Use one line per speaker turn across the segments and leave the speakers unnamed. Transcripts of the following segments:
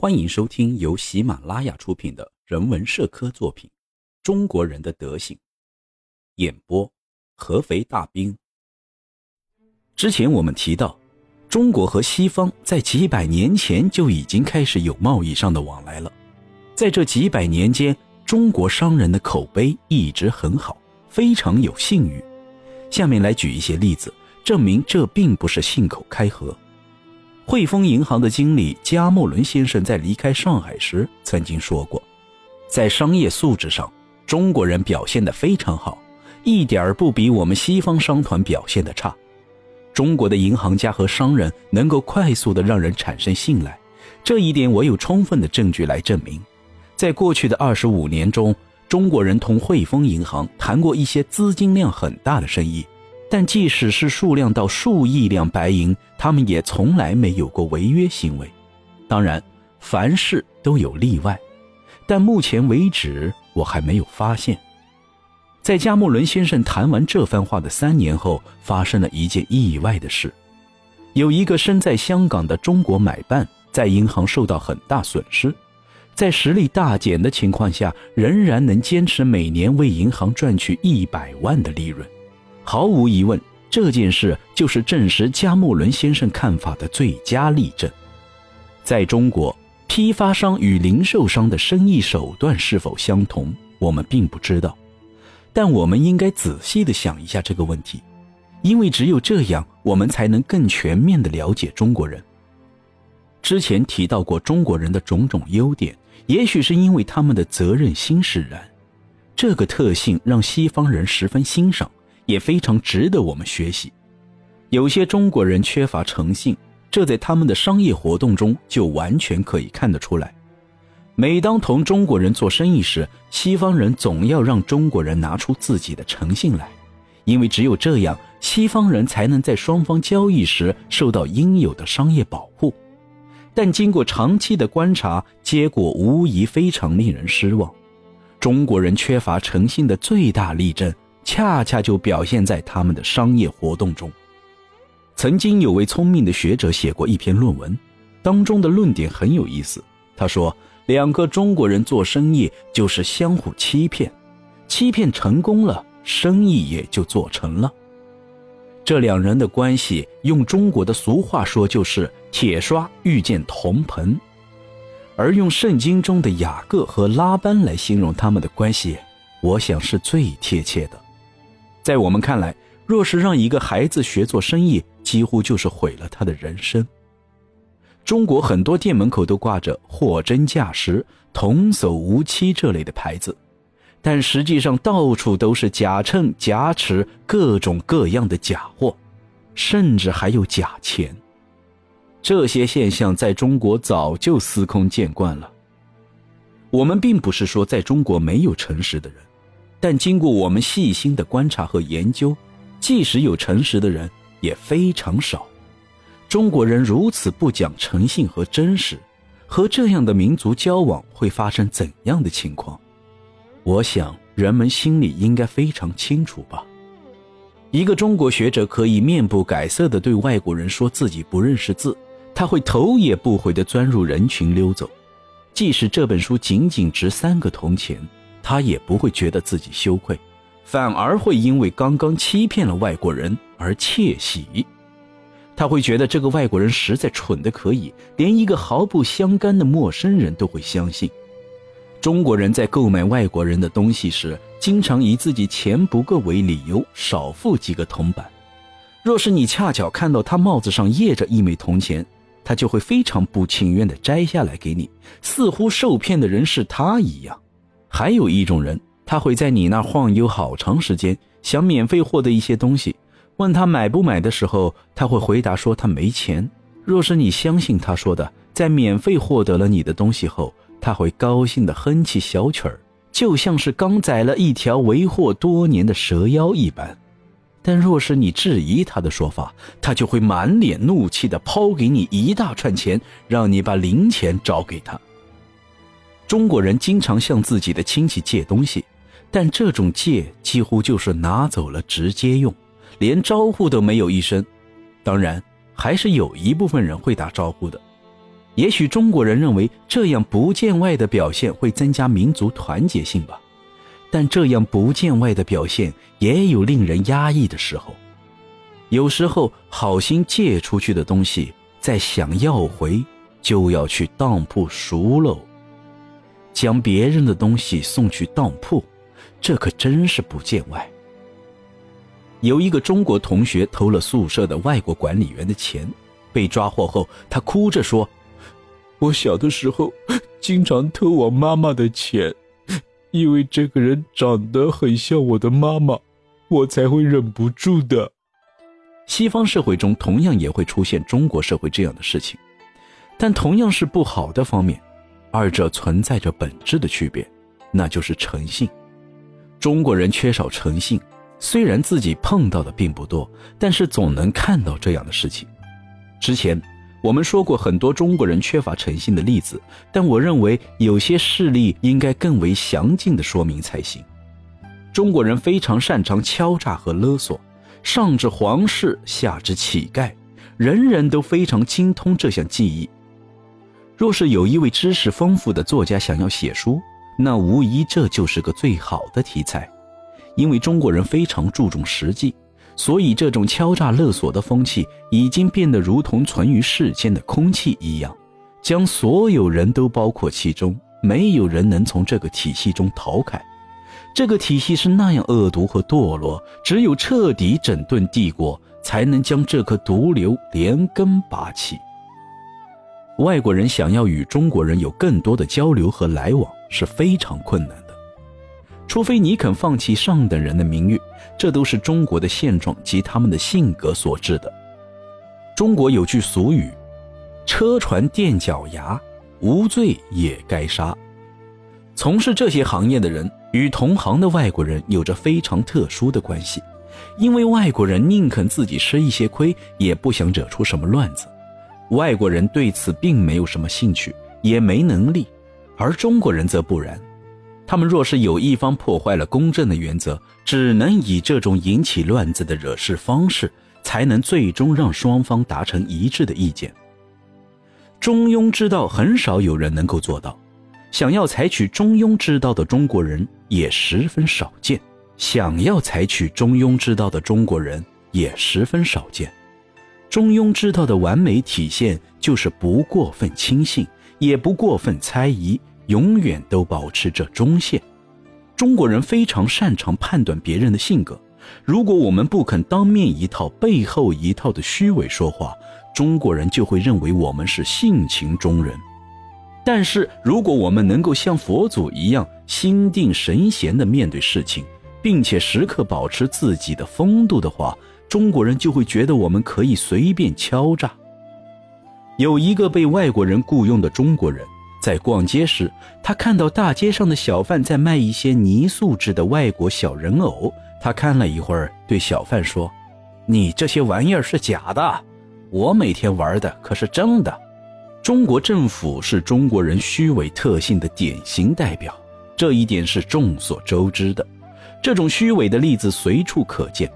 欢迎收听由喜马拉雅出品的人文社科作品《中国人的德行》，演播合肥大兵。之前我们提到，中国和西方在几百年前就已经开始有贸易上的往来了。在这几百年间，中国商人的口碑一直很好，非常有信誉。下面来举一些例子，证明这并不是信口开河。汇丰银行的经理加莫伦先生在离开上海时曾经说过，在商业素质上，中国人表现得非常好，一点儿不比我们西方商团表现的差。中国的银行家和商人能够快速地让人产生信赖，这一点我有充分的证据来证明。在过去的二十五年中，中国人同汇丰银行谈过一些资金量很大的生意。但即使是数量到数亿两白银，他们也从来没有过违约行为。当然，凡事都有例外，但目前为止我还没有发现。在加莫伦先生谈完这番话的三年后，发生了一件意外的事：有一个身在香港的中国买办在银行受到很大损失，在实力大减的情况下，仍然能坚持每年为银行赚取一百万的利润。毫无疑问，这件事就是证实加莫伦先生看法的最佳例证。在中国，批发商与零售商的生意手段是否相同，我们并不知道。但我们应该仔细地想一下这个问题，因为只有这样，我们才能更全面地了解中国人。之前提到过中国人的种种优点，也许是因为他们的责任心使然，这个特性让西方人十分欣赏。也非常值得我们学习。有些中国人缺乏诚信，这在他们的商业活动中就完全可以看得出来。每当同中国人做生意时，西方人总要让中国人拿出自己的诚信来，因为只有这样，西方人才能在双方交易时受到应有的商业保护。但经过长期的观察，结果无疑非常令人失望。中国人缺乏诚信的最大例证。恰恰就表现在他们的商业活动中。曾经有位聪明的学者写过一篇论文，当中的论点很有意思。他说，两个中国人做生意就是相互欺骗，欺骗成功了，生意也就做成了。这两人的关系，用中国的俗话说就是“铁刷遇见铜盆”，而用圣经中的雅各和拉班来形容他们的关系，我想是最贴切的。在我们看来，若是让一个孩子学做生意，几乎就是毁了他的人生。中国很多店门口都挂着“货真价实”“童叟无欺”这类的牌子，但实际上到处都是假秤、假尺，各种各样的假货，甚至还有假钱。这些现象在中国早就司空见惯了。我们并不是说在中国没有诚实的人。但经过我们细心的观察和研究，即使有诚实的人，也非常少。中国人如此不讲诚信和真实，和这样的民族交往会发生怎样的情况？我想人们心里应该非常清楚吧。一个中国学者可以面不改色地对外国人说自己不认识字，他会头也不回地钻入人群溜走，即使这本书仅仅值三个铜钱。他也不会觉得自己羞愧，反而会因为刚刚欺骗了外国人而窃喜。他会觉得这个外国人实在蠢得可以，连一个毫不相干的陌生人都会相信。中国人在购买外国人的东西时，经常以自己钱不够为理由少付几个铜板。若是你恰巧看到他帽子上掖着一枚铜钱，他就会非常不情愿地摘下来给你，似乎受骗的人是他一样。还有一种人，他会在你那晃悠好长时间，想免费获得一些东西。问他买不买的时候，他会回答说他没钱。若是你相信他说的，在免费获得了你的东西后，他会高兴地哼起小曲儿，就像是刚宰了一条为祸多年的蛇妖一般。但若是你质疑他的说法，他就会满脸怒气地抛给你一大串钱，让你把零钱找给他。中国人经常向自己的亲戚借东西，但这种借几乎就是拿走了直接用，连招呼都没有一声。当然，还是有一部分人会打招呼的。也许中国人认为这样不见外的表现会增加民族团结性吧，但这样不见外的表现也有令人压抑的时候。有时候好心借出去的东西，再想要回，就要去当铺赎喽。将别人的东西送去当铺，这可真是不见外。有一个中国同学偷了宿舍的外国管理员的钱，被抓获后，他哭着说。我小的时候经常偷我妈妈的钱，因为这个人长得很像我的妈妈，我才会忍不住的。西方社会中同样也会出现中国社会这样的事情，但同样是不好的方面，二者存在着本质的区别，那就是诚信。中国人缺少诚信，虽然自己碰到的并不多，但是总能看到这样的事情。之前。我们说过很多中国人缺乏诚信的例子，但我认为有些事例应该更为详尽的说明才行。中国人非常擅长敲诈和勒索，上至皇室，下至乞丐，人人都非常精通这项技艺。若是有一位知识丰富的作家想要写书，那无疑这就是个最好的题材，因为中国人非常注重实际。所以，这种敲诈勒索的风气已经变得如同存于世间的空气一样，将所有人都包括其中，没有人能从这个体系中逃开。这个体系是那样恶毒和堕落，只有彻底整顿帝国，才能将这颗毒瘤连根拔起。外国人想要与中国人有更多的交流和来往是非常困难的。除非你肯放弃上等人的名誉，这都是中国的现状及他们的性格所致的。中国有句俗语：“车船垫脚牙，无罪也该杀。”从事这些行业的人与同行的外国人有着非常特殊的关系，因为外国人宁肯自己吃一些亏，也不想惹出什么乱子。外国人对此并没有什么兴趣，也没能力，而中国人则不然。他们若是有一方破坏了公正的原则，只能以这种引起乱子的惹事方式，才能最终让双方达成一致的意见。中庸之道很少有人能够做到，想要采取中庸之道的中国人也十分少见。想要采取中庸之道的中国人也十分少见。中庸之道的完美体现就是不过分轻信，也不过分猜疑。永远都保持着中线。中国人非常擅长判断别人的性格。如果我们不肯当面一套背后一套的虚伪说话，中国人就会认为我们是性情中人。但是，如果我们能够像佛祖一样心定神闲地面对事情，并且时刻保持自己的风度的话，中国人就会觉得我们可以随便敲诈。有一个被外国人雇佣的中国人。在逛街时，他看到大街上的小贩在卖一些泥塑制的外国小人偶。他看了一会儿，对小贩说：“你这些玩意儿是假的，我每天玩的可是真的。”中国政府是中国人虚伪特性的典型代表，这一点是众所周知的。这种虚伪的例子随处可见，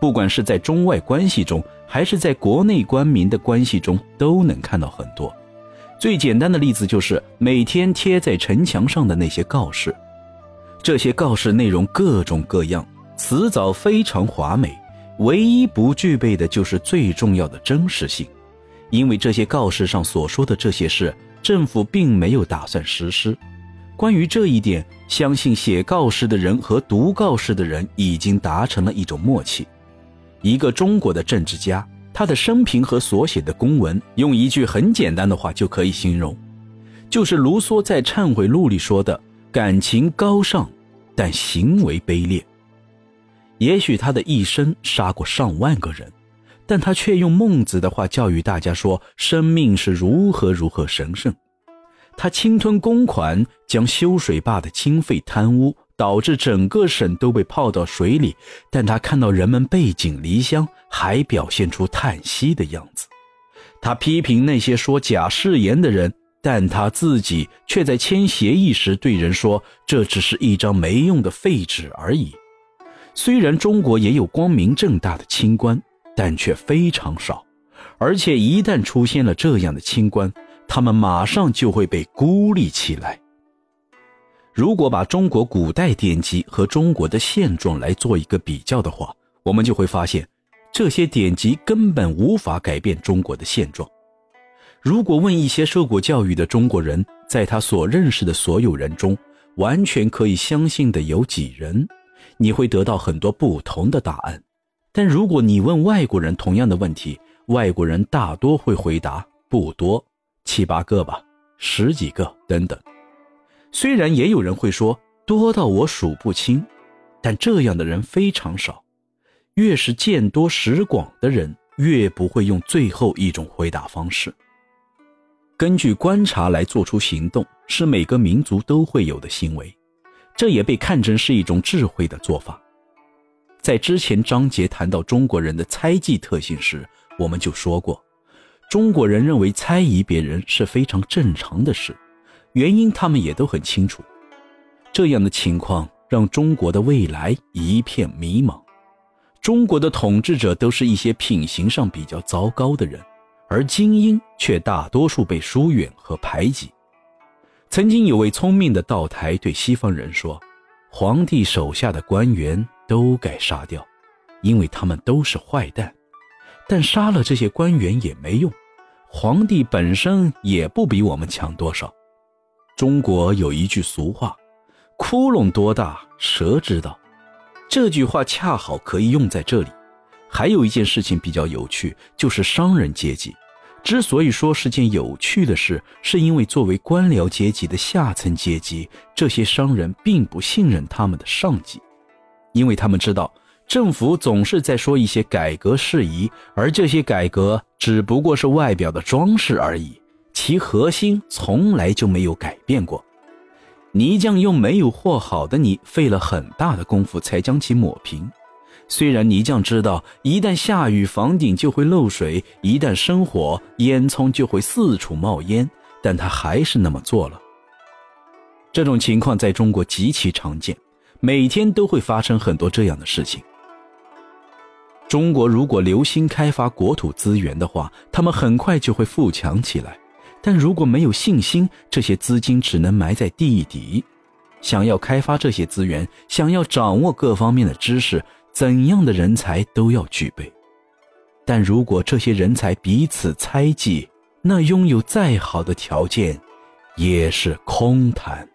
不管是在中外关系中，还是在国内官民的关系中，都能看到很多。最简单的例子就是每天贴在城墙上的那些告示，这些告示内容各种各样，辞藻非常华美，唯一不具备的就是最重要的真实性，因为这些告示上所说的这些事，政府并没有打算实施。关于这一点，相信写告示的人和读告示的人已经达成了一种默契。一个中国的政治家。他的生平和所写的公文，用一句很简单的话就可以形容，就是卢梭在《忏悔录》里说的：“感情高尚，但行为卑劣。”也许他的一生杀过上万个人，但他却用孟子的话教育大家说：“生命是如何如何神圣。”他侵吞公款，将修水坝的经费贪污。导致整个省都被泡到水里，但他看到人们背井离乡，还表现出叹息的样子。他批评那些说假誓言的人，但他自己却在签协议时对人说：“这只是一张没用的废纸而已。”虽然中国也有光明正大的清官，但却非常少，而且一旦出现了这样的清官，他们马上就会被孤立起来。如果把中国古代典籍和中国的现状来做一个比较的话，我们就会发现，这些典籍根本无法改变中国的现状。如果问一些受过教育的中国人，在他所认识的所有人中，完全可以相信的有几人，你会得到很多不同的答案。但如果你问外国人同样的问题，外国人大多会回答不多，七八个吧，十几个等等。虽然也有人会说多到我数不清，但这样的人非常少。越是见多识广的人，越不会用最后一种回答方式。根据观察来做出行动，是每个民族都会有的行为，这也被看成是一种智慧的做法。在之前章节谈到中国人的猜忌特性时，我们就说过，中国人认为猜疑别人是非常正常的事。原因他们也都很清楚，这样的情况让中国的未来一片迷茫。中国的统治者都是一些品行上比较糟糕的人，而精英却大多数被疏远和排挤。曾经有位聪明的道台对西方人说：“皇帝手下的官员都该杀掉，因为他们都是坏蛋。但杀了这些官员也没用，皇帝本身也不比我们强多少。”中国有一句俗话：“窟窿多大，蛇知道。”这句话恰好可以用在这里。还有一件事情比较有趣，就是商人阶级。之所以说是件有趣的事，是因为作为官僚阶级的下层阶级，这些商人并不信任他们的上级，因为他们知道政府总是在说一些改革事宜，而这些改革只不过是外表的装饰而已。其核心从来就没有改变过，泥匠用没有和好的泥，费了很大的功夫才将其抹平。虽然泥匠知道一旦下雨，房顶就会漏水；一旦生火，烟囱就会四处冒烟，但他还是那么做了。这种情况在中国极其常见，每天都会发生很多这样的事情。中国如果留心开发国土资源的话，他们很快就会富强起来。但如果没有信心，这些资金只能埋在地底。想要开发这些资源，想要掌握各方面的知识，怎样的人才都要具备。但如果这些人才彼此猜忌，那拥有再好的条件，也是空谈。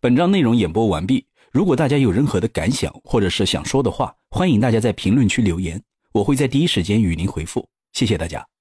本章内容演播完毕。如果大家有任何的感想或者是想说的话，欢迎大家在评论区留言，我会在第一时间与您回复。谢谢大家。